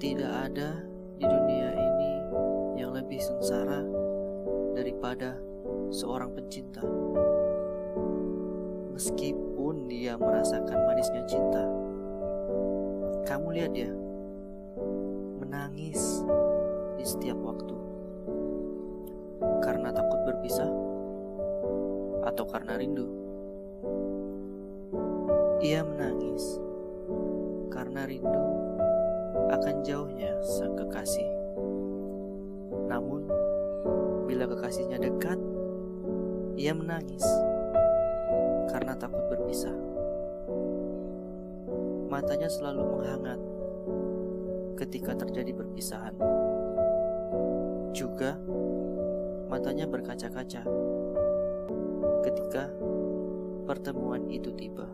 Tidak ada di dunia ini yang lebih sengsara daripada seorang pencinta. Meskipun dia merasakan manisnya cinta, kamu lihat dia menangis di setiap waktu karena takut berpisah atau karena rindu. Ia menangis karena rindu akan jauhnya sang kekasih. Namun, bila kekasihnya dekat, ia menangis karena takut berpisah. Matanya selalu menghangat ketika terjadi perpisahan. Juga, matanya berkaca-kaca ketika pertemuan itu tiba.